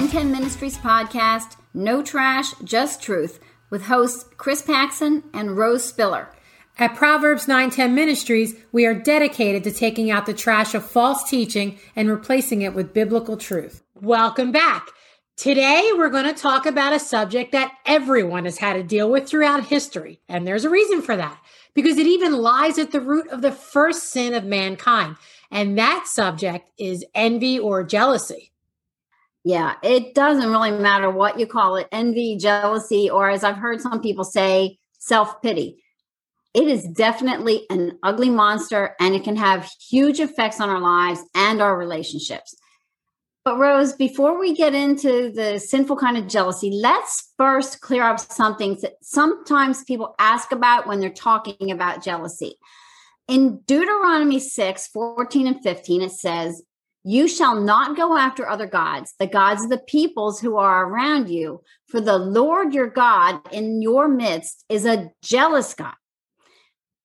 910 Ministries podcast, No Trash, Just Truth, with hosts Chris Paxson and Rose Spiller. At Proverbs 910 Ministries, we are dedicated to taking out the trash of false teaching and replacing it with biblical truth. Welcome back. Today, we're going to talk about a subject that everyone has had to deal with throughout history. And there's a reason for that, because it even lies at the root of the first sin of mankind. And that subject is envy or jealousy. Yeah, it doesn't really matter what you call it envy, jealousy, or as I've heard some people say, self pity it is definitely an ugly monster and it can have huge effects on our lives and our relationships. But, Rose, before we get into the sinful kind of jealousy, let's first clear up something that sometimes people ask about when they're talking about jealousy. In Deuteronomy 6 14 and 15, it says, You shall not go after other gods, the gods of the peoples who are around you, for the Lord your God in your midst is a jealous God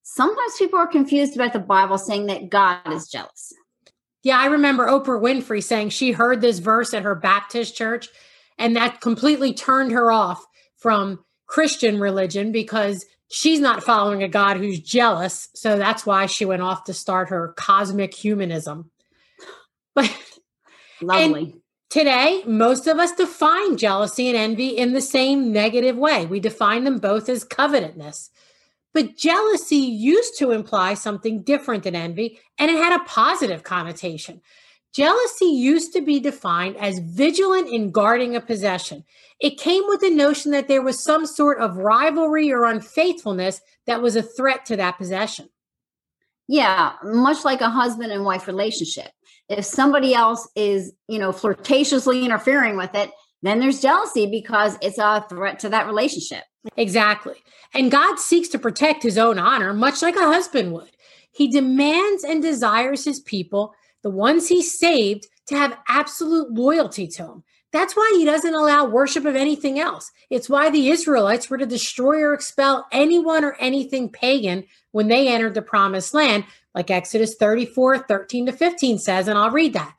sometimes people are confused about the Bible saying that God is jealous. Yeah, I remember Oprah Winfrey saying she heard this verse at her Baptist church, and that completely turned her off from Christian religion because she's not following a God who's jealous. So that's why she went off to start her cosmic humanism. But lovely. Today, most of us define jealousy and envy in the same negative way. We define them both as covetousness. But jealousy used to imply something different than envy, and it had a positive connotation. Jealousy used to be defined as vigilant in guarding a possession. It came with the notion that there was some sort of rivalry or unfaithfulness that was a threat to that possession. Yeah, much like a husband and wife relationship. If somebody else is, you know, flirtatiously interfering with it, then there's jealousy because it's a threat to that relationship. Exactly. And God seeks to protect his own honor, much like a husband would. He demands and desires his people, the ones he saved, to have absolute loyalty to him. That's why he doesn't allow worship of anything else. It's why the Israelites were to destroy or expel anyone or anything pagan when they entered the promised land, like Exodus 34 13 to 15 says. And I'll read that.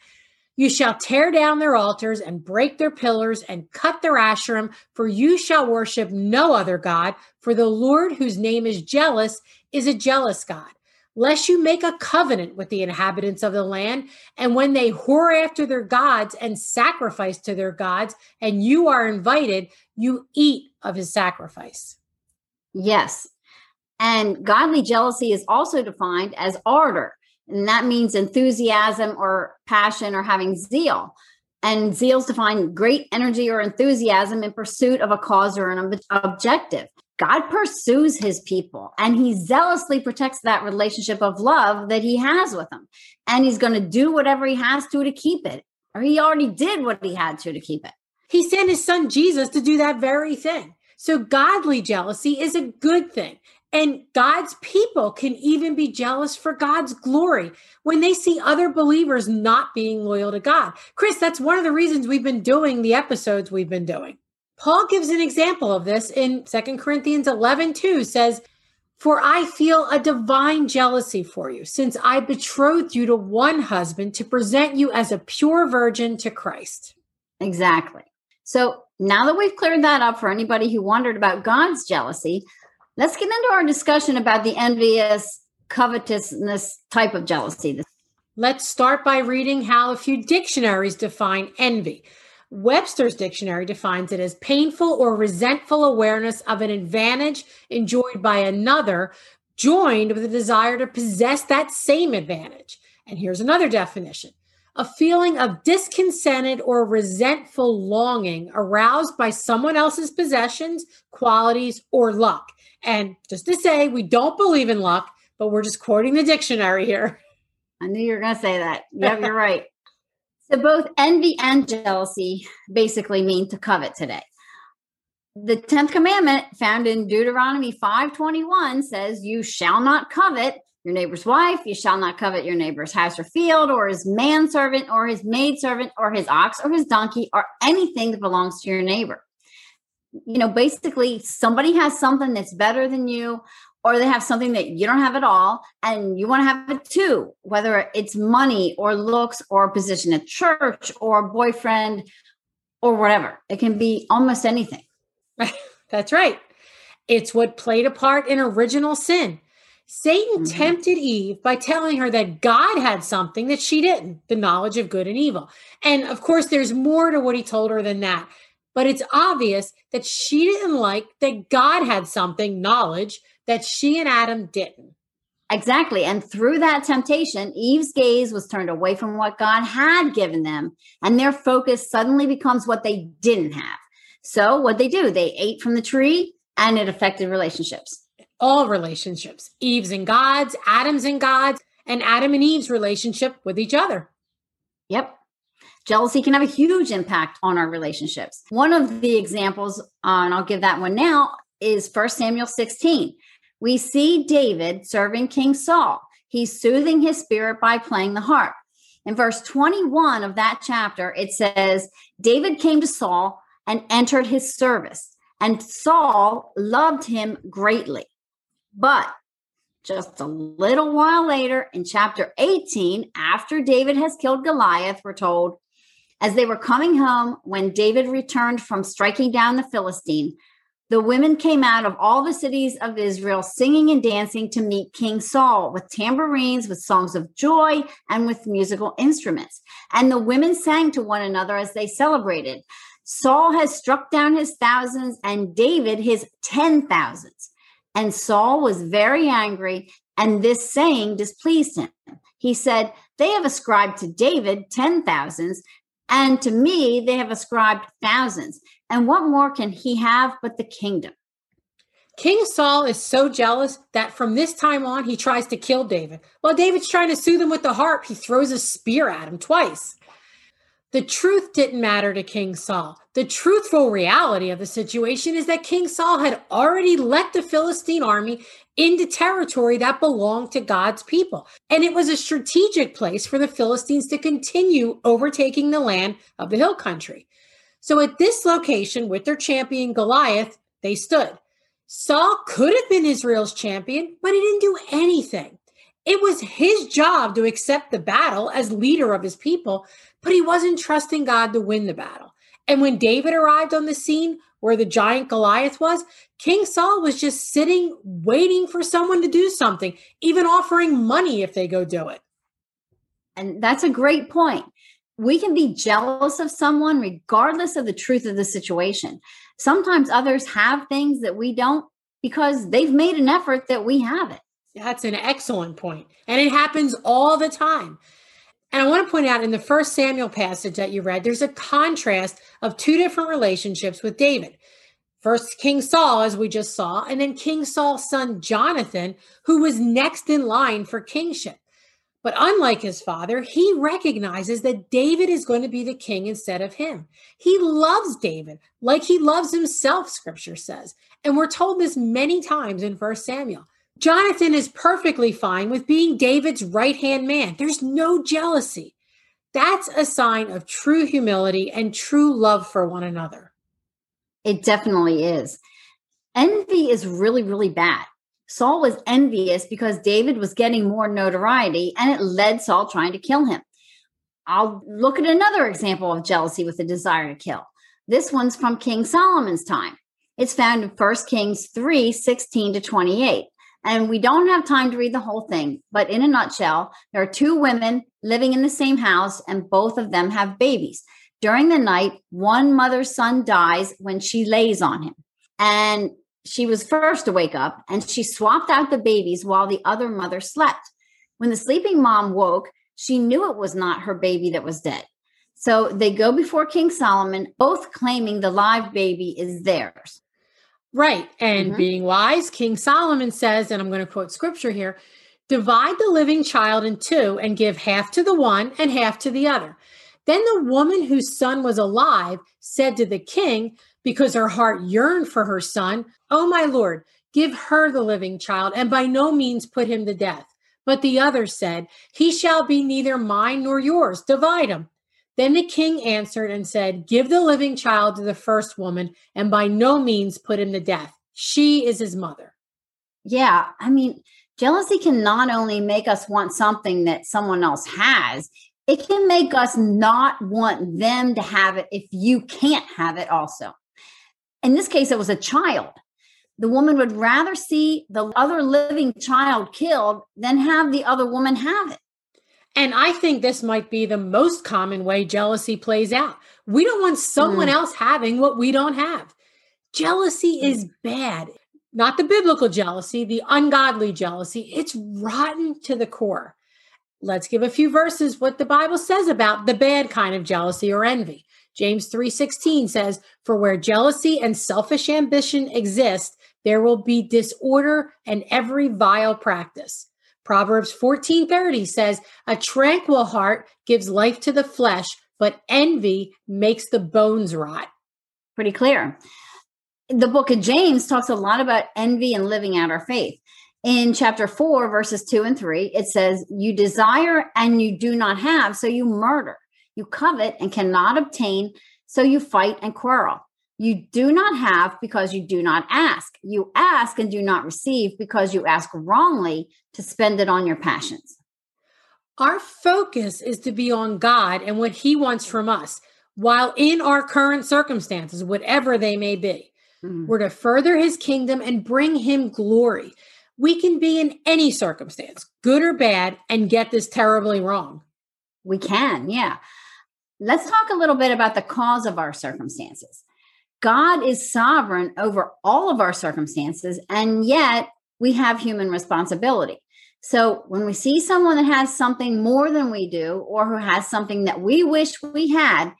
You shall tear down their altars and break their pillars and cut their asherim, for you shall worship no other God, for the Lord, whose name is jealous, is a jealous God. Lest you make a covenant with the inhabitants of the land, and when they whore after their gods and sacrifice to their gods, and you are invited, you eat of his sacrifice. Yes. And godly jealousy is also defined as ardor and that means enthusiasm or passion or having zeal. And zeal is defined great energy or enthusiasm in pursuit of a cause or an objective. God pursues his people and he zealously protects that relationship of love that he has with them. And he's going to do whatever he has to to keep it. Or he already did what he had to to keep it. He sent his son Jesus to do that very thing. So godly jealousy is a good thing. And God's people can even be jealous for God's glory when they see other believers not being loyal to God. Chris, that's one of the reasons we've been doing the episodes we've been doing. Paul gives an example of this in 2 Corinthians 11 2 says, For I feel a divine jealousy for you, since I betrothed you to one husband to present you as a pure virgin to Christ. Exactly. So now that we've cleared that up for anybody who wondered about God's jealousy, Let's get into our discussion about the envious, covetousness type of jealousy. Let's start by reading how a few dictionaries define envy. Webster's dictionary defines it as painful or resentful awareness of an advantage enjoyed by another, joined with a desire to possess that same advantage. And here's another definition a feeling of discontented or resentful longing aroused by someone else's possessions, qualities, or luck. And just to say, we don't believe in luck, but we're just quoting the dictionary here. I knew you were going to say that. Yep, you're right. So both envy and jealousy basically mean to covet today. The 10th commandment found in Deuteronomy 5:21 says you shall not covet your neighbor's wife, you shall not covet your neighbor's house or field or his manservant or his maidservant or his ox or his donkey or anything that belongs to your neighbor you know, basically somebody has something that's better than you, or they have something that you don't have at all, and you want to have it too, whether it's money or looks or position at church or a boyfriend, or whatever. It can be almost anything. That's right. It's what played a part in original sin. Satan mm-hmm. tempted Eve by telling her that God had something that she didn't the knowledge of good and evil. And of course, there's more to what he told her than that. But it's obvious that she didn't like that God had something, knowledge, that she and Adam didn't. Exactly. And through that temptation, Eve's gaze was turned away from what God had given them, and their focus suddenly becomes what they didn't have. So, what did they do, they ate from the tree and it affected relationships all relationships Eve's and God's, Adam's and God's, and Adam and Eve's relationship with each other. Yep. Jealousy can have a huge impact on our relationships. One of the examples, uh, and I'll give that one now, is 1 Samuel 16. We see David serving King Saul. He's soothing his spirit by playing the harp. In verse 21 of that chapter, it says, David came to Saul and entered his service, and Saul loved him greatly. But just a little while later, in chapter 18, after David has killed Goliath, we're told, as they were coming home, when David returned from striking down the Philistine, the women came out of all the cities of Israel singing and dancing to meet King Saul with tambourines, with songs of joy, and with musical instruments. And the women sang to one another as they celebrated. Saul has struck down his thousands and David his ten thousands. And Saul was very angry, and this saying displeased him. He said, They have ascribed to David ten thousands, and to me they have ascribed thousands. And what more can he have but the kingdom? King Saul is so jealous that from this time on he tries to kill David. While David's trying to soothe him with the harp, he throws a spear at him twice. The truth didn't matter to King Saul. The truthful reality of the situation is that King Saul had already let the Philistine army into territory that belonged to God's people. And it was a strategic place for the Philistines to continue overtaking the land of the hill country. So at this location, with their champion Goliath, they stood. Saul could have been Israel's champion, but he didn't do anything. It was his job to accept the battle as leader of his people, but he wasn't trusting God to win the battle. And when David arrived on the scene where the giant Goliath was, King Saul was just sitting, waiting for someone to do something, even offering money if they go do it. And that's a great point. We can be jealous of someone regardless of the truth of the situation. Sometimes others have things that we don't because they've made an effort that we haven't. That's an excellent point. And it happens all the time. And I want to point out in the first Samuel passage that you read, there's a contrast of two different relationships with David. First, King Saul, as we just saw, and then King Saul's son Jonathan, who was next in line for kingship. But unlike his father, he recognizes that David is going to be the king instead of him. He loves David like he loves himself, scripture says. And we're told this many times in First Samuel. Jonathan is perfectly fine with being David's right hand man. There's no jealousy. That's a sign of true humility and true love for one another. It definitely is. Envy is really, really bad. Saul was envious because David was getting more notoriety and it led Saul trying to kill him. I'll look at another example of jealousy with a desire to kill. This one's from King Solomon's time. It's found in 1 Kings 3 16 to 28. And we don't have time to read the whole thing, but in a nutshell, there are two women living in the same house, and both of them have babies. During the night, one mother's son dies when she lays on him. And she was first to wake up, and she swapped out the babies while the other mother slept. When the sleeping mom woke, she knew it was not her baby that was dead. So they go before King Solomon, both claiming the live baby is theirs. Right. And mm-hmm. being wise, King Solomon says, and I'm going to quote scripture here divide the living child in two and give half to the one and half to the other. Then the woman whose son was alive said to the king, because her heart yearned for her son, Oh, my lord, give her the living child and by no means put him to death. But the other said, He shall be neither mine nor yours. Divide him. Then the king answered and said, Give the living child to the first woman, and by no means put him to death. She is his mother. Yeah. I mean, jealousy can not only make us want something that someone else has, it can make us not want them to have it if you can't have it also. In this case, it was a child. The woman would rather see the other living child killed than have the other woman have it. And I think this might be the most common way jealousy plays out. We don't want someone mm. else having what we don't have. Jealousy is bad. Not the biblical jealousy, the ungodly jealousy. It's rotten to the core. Let's give a few verses what the Bible says about the bad kind of jealousy or envy. James 3:16 says, "For where jealousy and selfish ambition exist, there will be disorder and every vile practice." Proverbs 14:30 says, "A tranquil heart gives life to the flesh, but envy makes the bones rot." Pretty clear. The book of James talks a lot about envy and living out our faith. In chapter 4 verses 2 and 3, it says, "You desire and you do not have, so you murder. You covet and cannot obtain, so you fight and quarrel." You do not have because you do not ask. You ask and do not receive because you ask wrongly to spend it on your passions. Our focus is to be on God and what He wants from us while in our current circumstances, whatever they may be. Mm-hmm. We're to further His kingdom and bring Him glory. We can be in any circumstance, good or bad, and get this terribly wrong. We can, yeah. Let's talk a little bit about the cause of our circumstances. God is sovereign over all of our circumstances, and yet we have human responsibility. So when we see someone that has something more than we do, or who has something that we wish we had,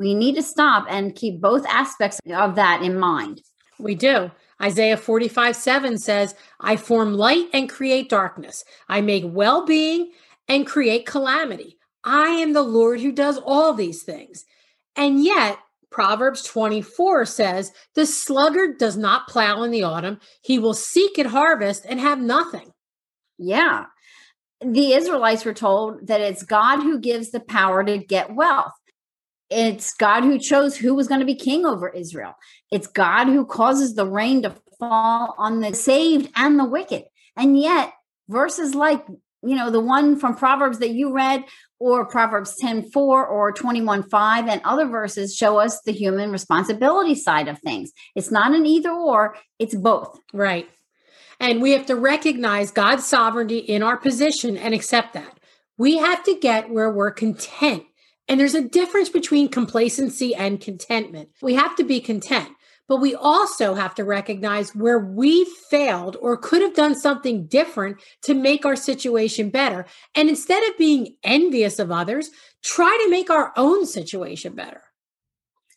we need to stop and keep both aspects of that in mind. We do. Isaiah 45 7 says, I form light and create darkness. I make well being and create calamity. I am the Lord who does all these things. And yet, Proverbs 24 says, The sluggard does not plow in the autumn. He will seek at harvest and have nothing. Yeah. The Israelites were told that it's God who gives the power to get wealth. It's God who chose who was going to be king over Israel. It's God who causes the rain to fall on the saved and the wicked. And yet, verses like, you know, the one from Proverbs that you read, or Proverbs 10 4 or 21 5 and other verses show us the human responsibility side of things. It's not an either or, it's both. Right. And we have to recognize God's sovereignty in our position and accept that. We have to get where we're content. And there's a difference between complacency and contentment. We have to be content. But we also have to recognize where we failed or could have done something different to make our situation better. And instead of being envious of others, try to make our own situation better.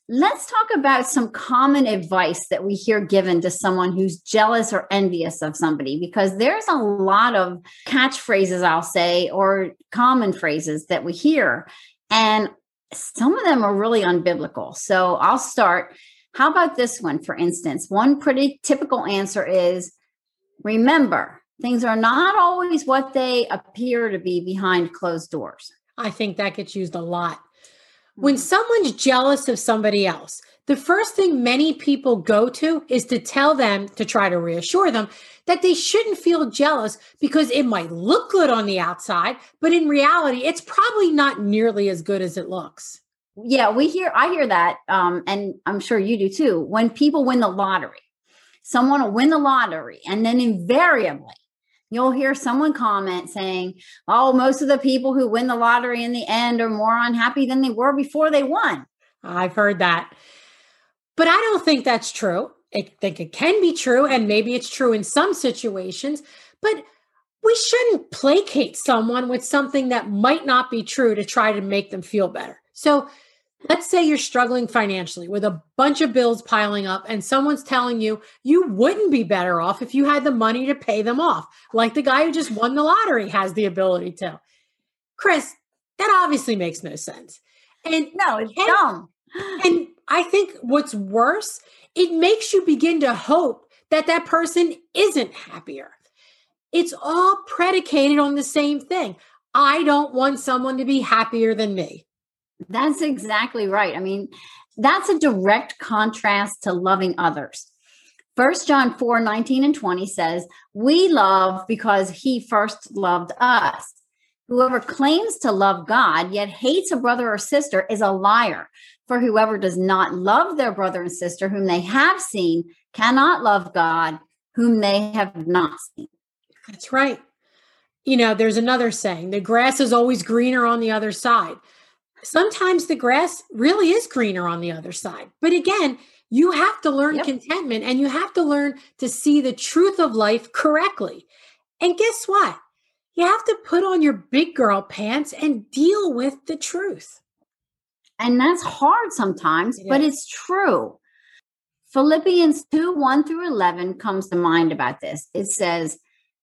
Let's talk about some common advice that we hear given to someone who's jealous or envious of somebody, because there's a lot of catchphrases, I'll say, or common phrases that we hear. And some of them are really unbiblical. So I'll start how about this one, for instance? One pretty typical answer is remember, things are not always what they appear to be behind closed doors. I think that gets used a lot. When mm-hmm. someone's jealous of somebody else, the first thing many people go to is to tell them to try to reassure them that they shouldn't feel jealous because it might look good on the outside, but in reality, it's probably not nearly as good as it looks yeah we hear i hear that um, and i'm sure you do too when people win the lottery. Someone will win the lottery and then invariably you'll hear someone comment saying oh most of the people who win the lottery in the end are more unhappy than they were before they won. I've heard that. But i don't think that's true. I think it can be true and maybe it's true in some situations but we shouldn't placate someone with something that might not be true to try to make them feel better. So Let's say you're struggling financially with a bunch of bills piling up, and someone's telling you you wouldn't be better off if you had the money to pay them off, like the guy who just won the lottery has the ability to. Chris, that obviously makes no sense. And no, it's and, dumb. And I think what's worse, it makes you begin to hope that that person isn't happier. It's all predicated on the same thing. I don't want someone to be happier than me. That's exactly right. I mean, that's a direct contrast to loving others. First John 4 19 and 20 says, We love because he first loved us. Whoever claims to love God yet hates a brother or sister is a liar. For whoever does not love their brother and sister whom they have seen cannot love God whom they have not seen. That's right. You know, there's another saying the grass is always greener on the other side. Sometimes the grass really is greener on the other side. But again, you have to learn yep. contentment and you have to learn to see the truth of life correctly. And guess what? You have to put on your big girl pants and deal with the truth. And that's hard sometimes, it but is. it's true. Philippians 2 1 through 11 comes to mind about this. It says,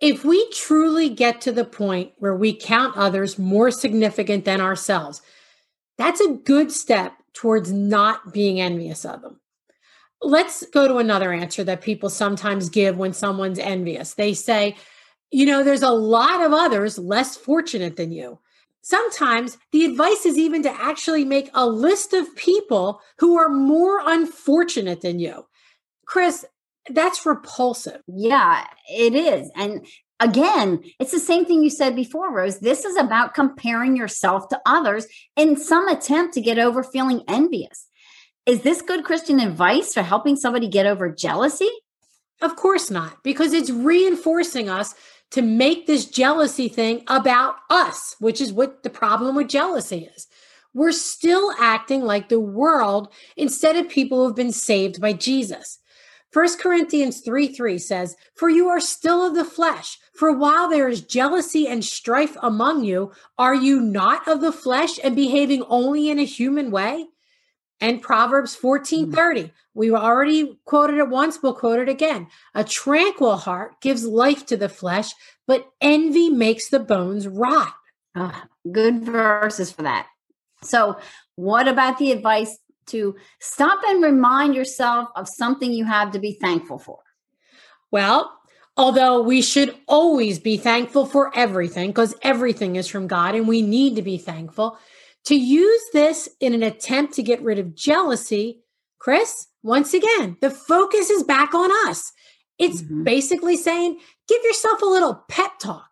If we truly get to the point where we count others more significant than ourselves, that's a good step towards not being envious of them. Let's go to another answer that people sometimes give when someone's envious. They say, you know, there's a lot of others less fortunate than you. Sometimes the advice is even to actually make a list of people who are more unfortunate than you. Chris, that's repulsive. Yeah, it is. And again, it's the same thing you said before, Rose. This is about comparing yourself to others in some attempt to get over feeling envious. Is this good Christian advice for helping somebody get over jealousy? Of course not, because it's reinforcing us to make this jealousy thing about us, which is what the problem with jealousy is. We're still acting like the world instead of people who have been saved by Jesus. 1 Corinthians 3 3 says, For you are still of the flesh. For while there is jealousy and strife among you, are you not of the flesh and behaving only in a human way? And Proverbs 14 hmm. 30, we already quoted it once, we'll quote it again. A tranquil heart gives life to the flesh, but envy makes the bones rot. Oh, good verses for that. So, what about the advice to stop and remind yourself of something you have to be thankful for? Well, although we should always be thankful for everything because everything is from God and we need to be thankful, to use this in an attempt to get rid of jealousy, Chris, once again, the focus is back on us. It's mm-hmm. basically saying, give yourself a little pep talk.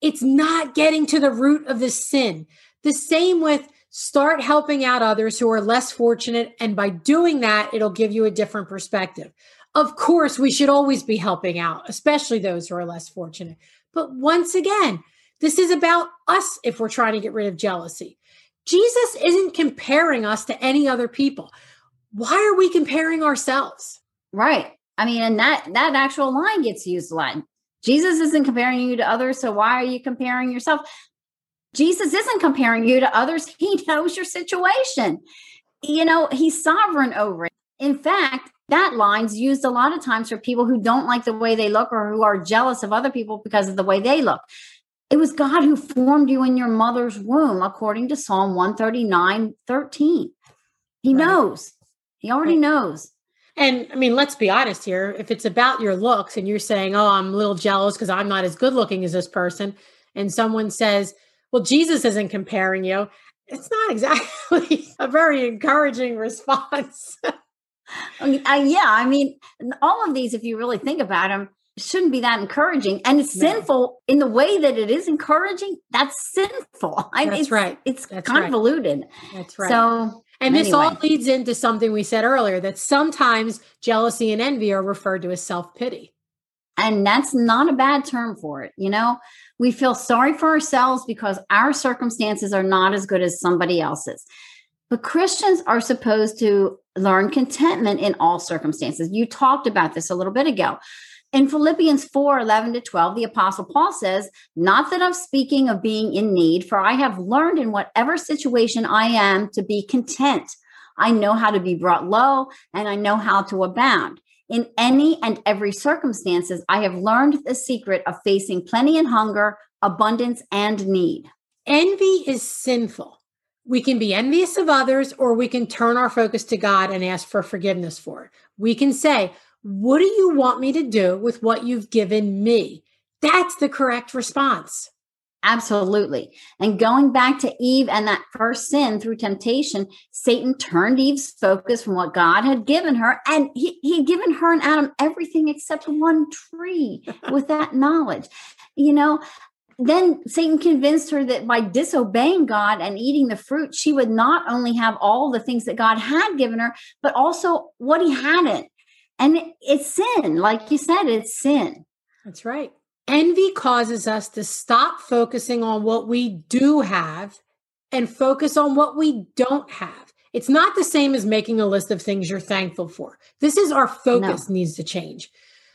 It's not getting to the root of the sin. The same with start helping out others who are less fortunate. And by doing that, it'll give you a different perspective. Of course, we should always be helping out, especially those who are less fortunate. But once again, this is about us if we're trying to get rid of jealousy. Jesus isn't comparing us to any other people why are we comparing ourselves? Right. I mean, and that that actual line gets used a lot. Jesus isn't comparing you to others, so why are you comparing yourself? Jesus isn't comparing you to others. He knows your situation. You know, he's sovereign over it. In fact, that line's used a lot of times for people who don't like the way they look or who are jealous of other people because of the way they look. It was God who formed you in your mother's womb, according to Psalm 139 13. He right. knows. He already right. knows. And I mean, let's be honest here. If it's about your looks and you're saying, oh, I'm a little jealous because I'm not as good looking as this person, and someone says, well, Jesus isn't comparing you, it's not exactly a very encouraging response. uh, yeah. I mean, all of these, if you really think about them, shouldn't be that encouraging. And it's no. sinful in the way that it is encouraging. That's sinful. I, That's it's, right. It's That's convoluted. Right. That's right. So and anyway. this all leads into something we said earlier that sometimes jealousy and envy are referred to as self pity. And that's not a bad term for it. You know, we feel sorry for ourselves because our circumstances are not as good as somebody else's. But Christians are supposed to learn contentment in all circumstances. You talked about this a little bit ago. In Philippians 4 11 to 12, the Apostle Paul says, Not that I'm speaking of being in need, for I have learned in whatever situation I am to be content. I know how to be brought low and I know how to abound. In any and every circumstances, I have learned the secret of facing plenty and hunger, abundance and need. Envy is sinful. We can be envious of others, or we can turn our focus to God and ask for forgiveness for it. We can say, What do you want me to do with what you've given me? That's the correct response. Absolutely. And going back to Eve and that first sin through temptation, Satan turned Eve's focus from what God had given her. And he, he had given her and Adam everything except one tree with that knowledge. You know, then Satan convinced her that by disobeying God and eating the fruit, she would not only have all the things that God had given her, but also what he hadn't. And it's sin. Like you said, it's sin. That's right. Envy causes us to stop focusing on what we do have and focus on what we don't have. It's not the same as making a list of things you're thankful for. This is our focus no. needs to change.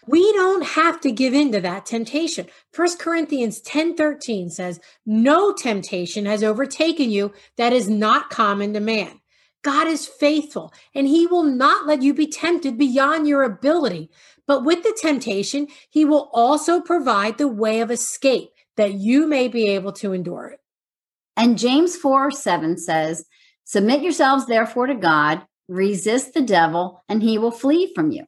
We don't have to give in to that temptation. First Corinthians 10 13 says, No temptation has overtaken you that is not common to man. God is faithful and he will not let you be tempted beyond your ability. But with the temptation, he will also provide the way of escape that you may be able to endure it. And James 4 7 says, Submit yourselves therefore to God, resist the devil, and he will flee from you.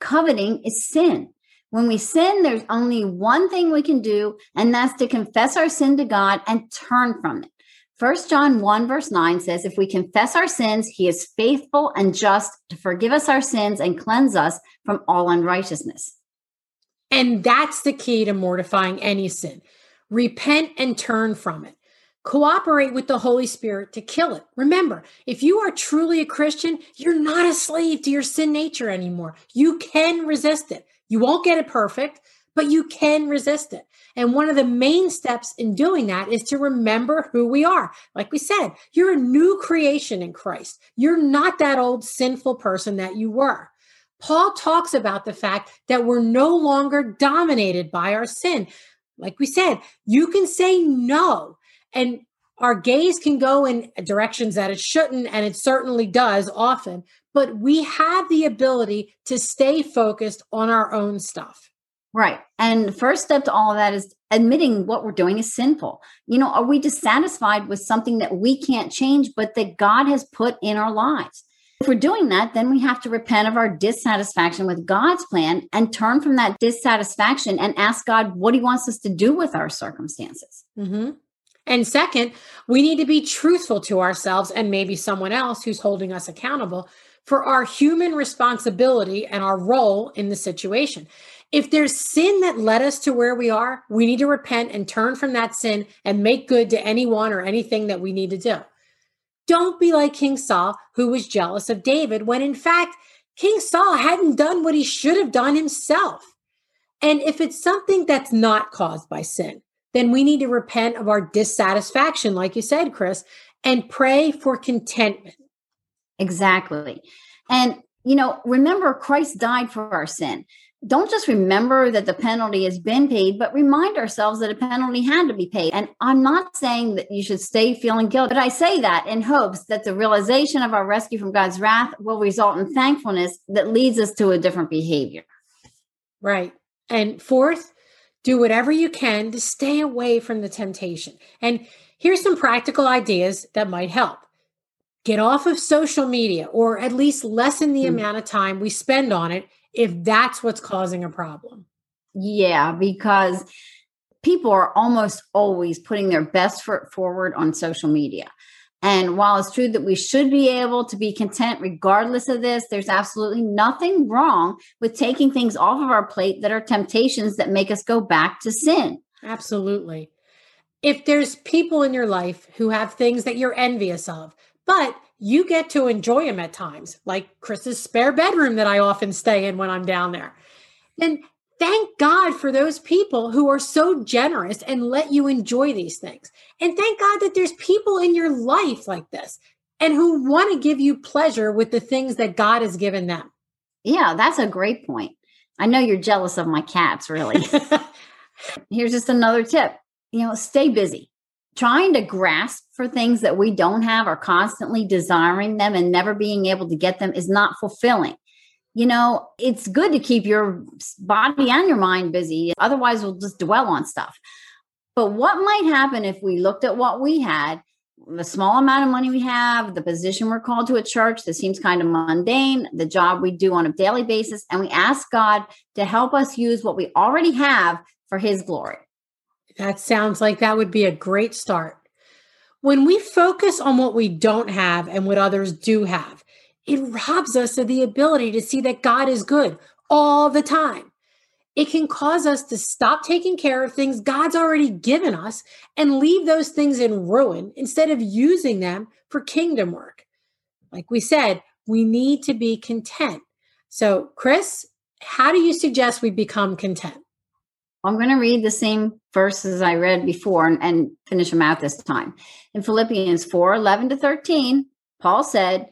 Coveting is sin. When we sin, there's only one thing we can do, and that's to confess our sin to God and turn from it. First John 1, verse 9 says, If we confess our sins, he is faithful and just to forgive us our sins and cleanse us from all unrighteousness. And that's the key to mortifying any sin. Repent and turn from it. Cooperate with the Holy Spirit to kill it. Remember, if you are truly a Christian, you're not a slave to your sin nature anymore. You can resist it. You won't get it perfect, but you can resist it. And one of the main steps in doing that is to remember who we are. Like we said, you're a new creation in Christ. You're not that old sinful person that you were. Paul talks about the fact that we're no longer dominated by our sin. Like we said, you can say no, and our gaze can go in directions that it shouldn't, and it certainly does often, but we have the ability to stay focused on our own stuff. Right. And first step to all of that is admitting what we're doing is sinful. You know, are we dissatisfied with something that we can't change, but that God has put in our lives? If we're doing that, then we have to repent of our dissatisfaction with God's plan and turn from that dissatisfaction and ask God what He wants us to do with our circumstances. Mm-hmm. And second, we need to be truthful to ourselves and maybe someone else who's holding us accountable for our human responsibility and our role in the situation. If there's sin that led us to where we are, we need to repent and turn from that sin and make good to anyone or anything that we need to do. Don't be like King Saul, who was jealous of David, when in fact, King Saul hadn't done what he should have done himself. And if it's something that's not caused by sin, then we need to repent of our dissatisfaction, like you said, Chris, and pray for contentment. Exactly. And, you know, remember, Christ died for our sin don't just remember that the penalty has been paid, but remind ourselves that a penalty had to be paid. And I'm not saying that you should stay feeling guilt, but I say that in hopes that the realization of our rescue from God's wrath will result in thankfulness that leads us to a different behavior. Right. And fourth, do whatever you can to stay away from the temptation. And here's some practical ideas that might help. Get off of social media or at least lessen the mm. amount of time we spend on it if that's what's causing a problem. Yeah, because people are almost always putting their best foot forward on social media. And while it's true that we should be able to be content regardless of this, there's absolutely nothing wrong with taking things off of our plate that are temptations that make us go back to sin. Absolutely. If there's people in your life who have things that you're envious of, but you get to enjoy them at times, like Chris's spare bedroom that I often stay in when I'm down there. And thank God for those people who are so generous and let you enjoy these things. And thank God that there's people in your life like this. and who want to give you pleasure with the things that God has given them. Yeah, that's a great point. I know you're jealous of my cats, really. Here's just another tip you know, stay busy. Trying to grasp for things that we don't have or constantly desiring them and never being able to get them is not fulfilling. You know, it's good to keep your body and your mind busy. Otherwise, we'll just dwell on stuff. But what might happen if we looked at what we had, the small amount of money we have, the position we're called to a church that seems kind of mundane, the job we do on a daily basis, and we ask God to help us use what we already have for His glory? That sounds like that would be a great start. When we focus on what we don't have and what others do have, it robs us of the ability to see that God is good all the time. It can cause us to stop taking care of things God's already given us and leave those things in ruin instead of using them for kingdom work. Like we said, we need to be content. So, Chris, how do you suggest we become content? I'm going to read the same verses I read before and, and finish them out this time. In Philippians 4 11 to 13, Paul said,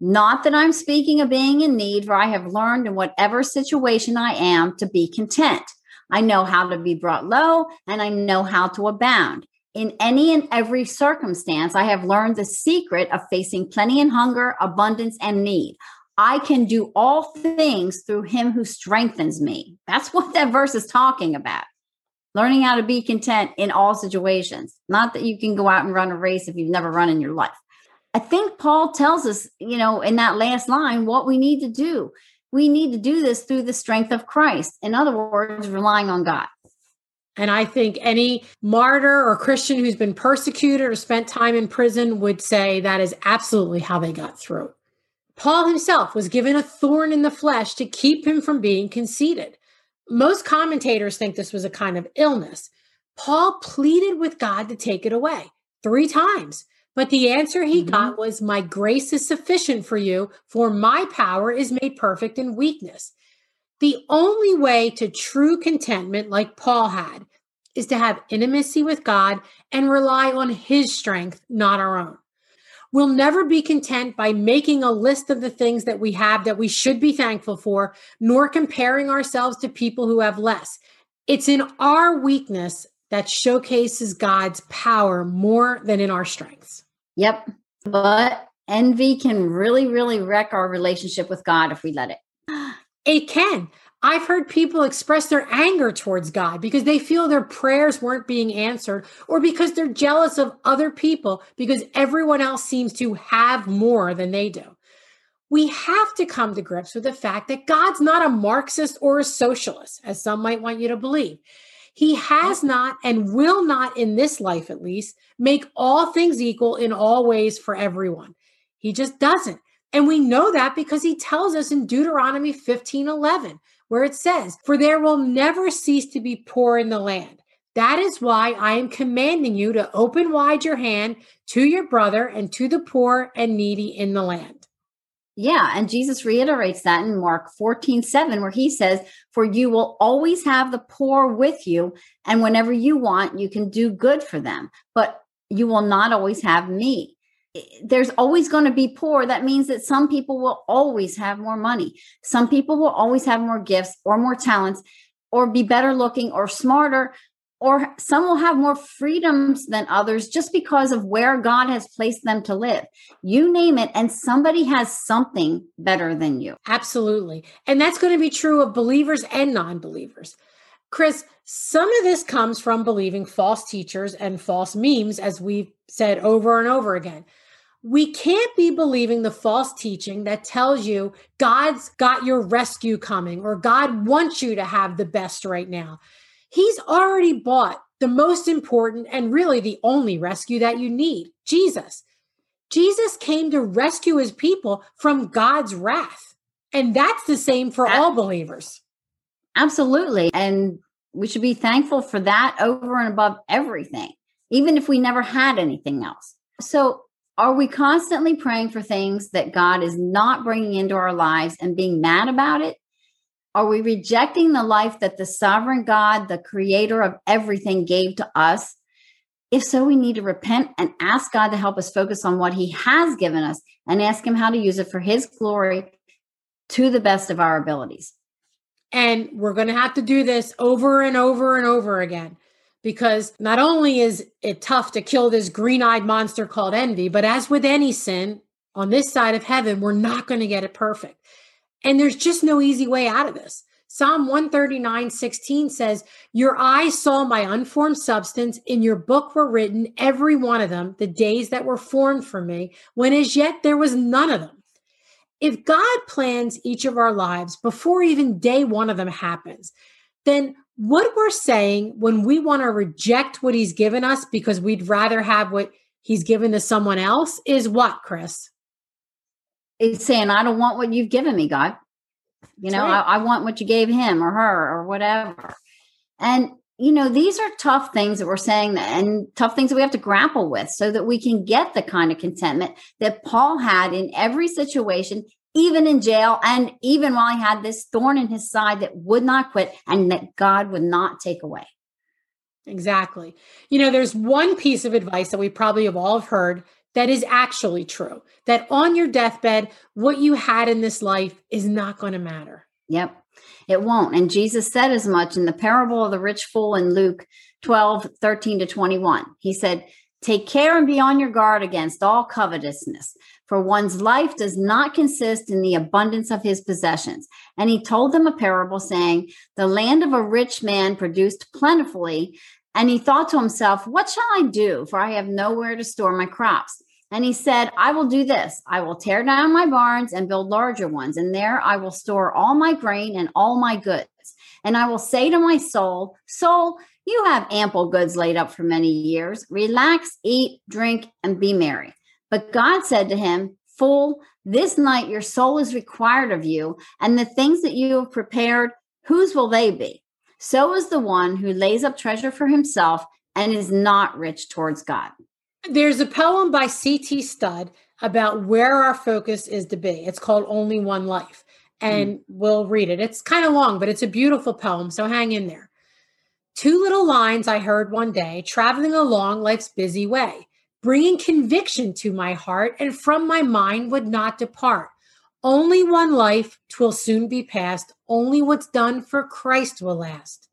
Not that I'm speaking of being in need, for I have learned in whatever situation I am to be content. I know how to be brought low, and I know how to abound. In any and every circumstance, I have learned the secret of facing plenty and hunger, abundance and need. I can do all things through him who strengthens me. That's what that verse is talking about. Learning how to be content in all situations. Not that you can go out and run a race if you've never run in your life. I think Paul tells us, you know, in that last line, what we need to do. We need to do this through the strength of Christ. In other words, relying on God. And I think any martyr or Christian who's been persecuted or spent time in prison would say that is absolutely how they got through. Paul himself was given a thorn in the flesh to keep him from being conceited. Most commentators think this was a kind of illness. Paul pleaded with God to take it away three times, but the answer he mm-hmm. got was, My grace is sufficient for you, for my power is made perfect in weakness. The only way to true contentment, like Paul had, is to have intimacy with God and rely on his strength, not our own. We'll never be content by making a list of the things that we have that we should be thankful for, nor comparing ourselves to people who have less. It's in our weakness that showcases God's power more than in our strengths. Yep. But envy can really, really wreck our relationship with God if we let it. It can. I've heard people express their anger towards God because they feel their prayers weren't being answered or because they're jealous of other people because everyone else seems to have more than they do. We have to come to grips with the fact that God's not a Marxist or a socialist, as some might want you to believe. He has not and will not, in this life at least, make all things equal in all ways for everyone. He just doesn't. And we know that because he tells us in Deuteronomy 15 11 where it says, For there will never cease to be poor in the land. That is why I am commanding you to open wide your hand to your brother and to the poor and needy in the land. Yeah, and Jesus reiterates that in Mark 14, 7, where he says, For you will always have the poor with you, and whenever you want, you can do good for them, but you will not always have me there's always going to be poor. That means that some people will always have more money. Some people will always have more gifts or more talents or be better looking or smarter. Or some will have more freedoms than others just because of where God has placed them to live. You name it, and somebody has something better than you. Absolutely. And that's going to be true of believers and non believers. Chris, some of this comes from believing false teachers and false memes, as we've said over and over again we can't be believing the false teaching that tells you God's got your rescue coming or God wants you to have the best right now. He's already bought the most important and really the only rescue that you need Jesus. Jesus came to rescue his people from God's wrath. And that's the same for all believers. Absolutely. And we should be thankful for that over and above everything, even if we never had anything else. So, are we constantly praying for things that God is not bringing into our lives and being mad about it? Are we rejecting the life that the sovereign God, the creator of everything, gave to us? If so, we need to repent and ask God to help us focus on what He has given us and ask Him how to use it for His glory to the best of our abilities. And we're going to have to do this over and over and over again because not only is it tough to kill this green eyed monster called envy, but as with any sin on this side of heaven, we're not going to get it perfect. And there's just no easy way out of this. Psalm 139, 16 says, Your eyes saw my unformed substance. In your book were written, every one of them, the days that were formed for me, when as yet there was none of them. If God plans each of our lives before even day one of them happens, then what we're saying when we want to reject what he's given us because we'd rather have what he's given to someone else is what, Chris? It's saying, I don't want what you've given me, God. You know, right. I, I want what you gave him or her or whatever. And you know, these are tough things that we're saying and tough things that we have to grapple with so that we can get the kind of contentment that Paul had in every situation, even in jail, and even while he had this thorn in his side that would not quit and that God would not take away. Exactly. You know, there's one piece of advice that we probably have all heard that is actually true that on your deathbed, what you had in this life is not going to matter. Yep, it won't. And Jesus said as much in the parable of the rich fool in Luke 12, 13 to 21. He said, Take care and be on your guard against all covetousness, for one's life does not consist in the abundance of his possessions. And he told them a parable saying, The land of a rich man produced plentifully. And he thought to himself, What shall I do? For I have nowhere to store my crops. And he said, I will do this. I will tear down my barns and build larger ones, and there I will store all my grain and all my goods. And I will say to my soul, Soul, you have ample goods laid up for many years. Relax, eat, drink, and be merry. But God said to him, Fool, this night your soul is required of you, and the things that you have prepared, whose will they be? So is the one who lays up treasure for himself and is not rich towards God. There's a poem by C.T. Studd about where our focus is to be. It's called Only One Life. And mm. we'll read it. It's kind of long, but it's a beautiful poem. So hang in there. Two little lines I heard one day traveling along life's busy way, bringing conviction to my heart and from my mind would not depart. Only one life, twill soon be past. Only what's done for Christ will last.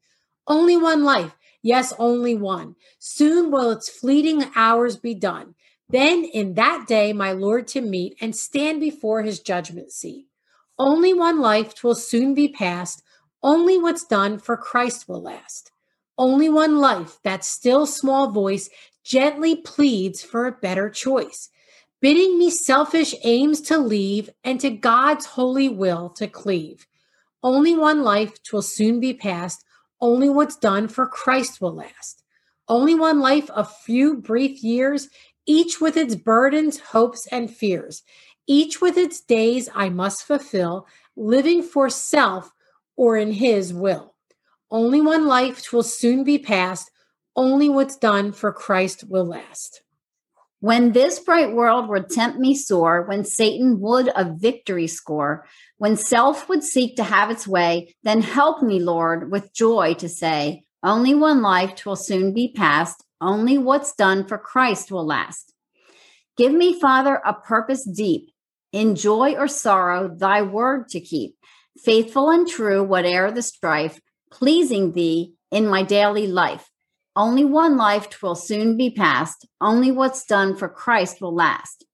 Only one life. Yes, only one. Soon will its fleeting hours be done. Then in that day, my Lord to meet and stand before his judgment seat. Only one life twill soon be past. Only what's done for Christ will last. Only one life, that still small voice gently pleads for a better choice, bidding me selfish aims to leave and to God's holy will to cleave. Only one life twill soon be past. Only what's done for Christ will last. Only one life, a few brief years, each with its burdens, hopes, and fears, each with its days I must fulfill, living for self or in His will. Only one life will soon be past. Only what's done for Christ will last. When this bright world would tempt me sore, when Satan would a victory score, when self would seek to have its way, then help me, Lord, with joy to say, only one life twill soon be past, only what's done for Christ will last. Give me, Father, a purpose deep, in joy or sorrow, thy word to keep, faithful and true, whate'er the strife, pleasing thee in my daily life. Only one life twill soon be past, only what's done for Christ will last.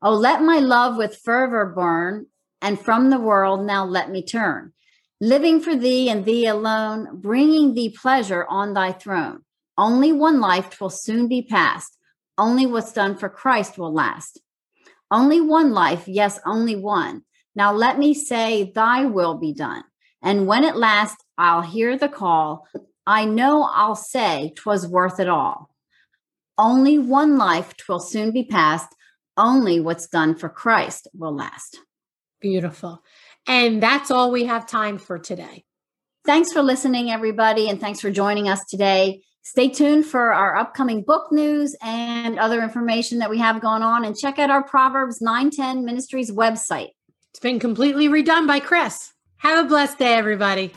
Oh, let my love with fervor burn, and from the world now let me turn, living for thee and thee alone, bringing thee pleasure on thy throne. Only one life will soon be past, only what's done for Christ will last. Only one life, yes, only one. Now let me say, thy will be done. And when at last I'll hear the call, I know I'll say 'twas worth it all. Only one life, twill soon be past. Only what's done for Christ will last. Beautiful. And that's all we have time for today. Thanks for listening, everybody, and thanks for joining us today. Stay tuned for our upcoming book news and other information that we have going on. And check out our Proverbs 910 Ministries website. It's been completely redone by Chris. Have a blessed day, everybody.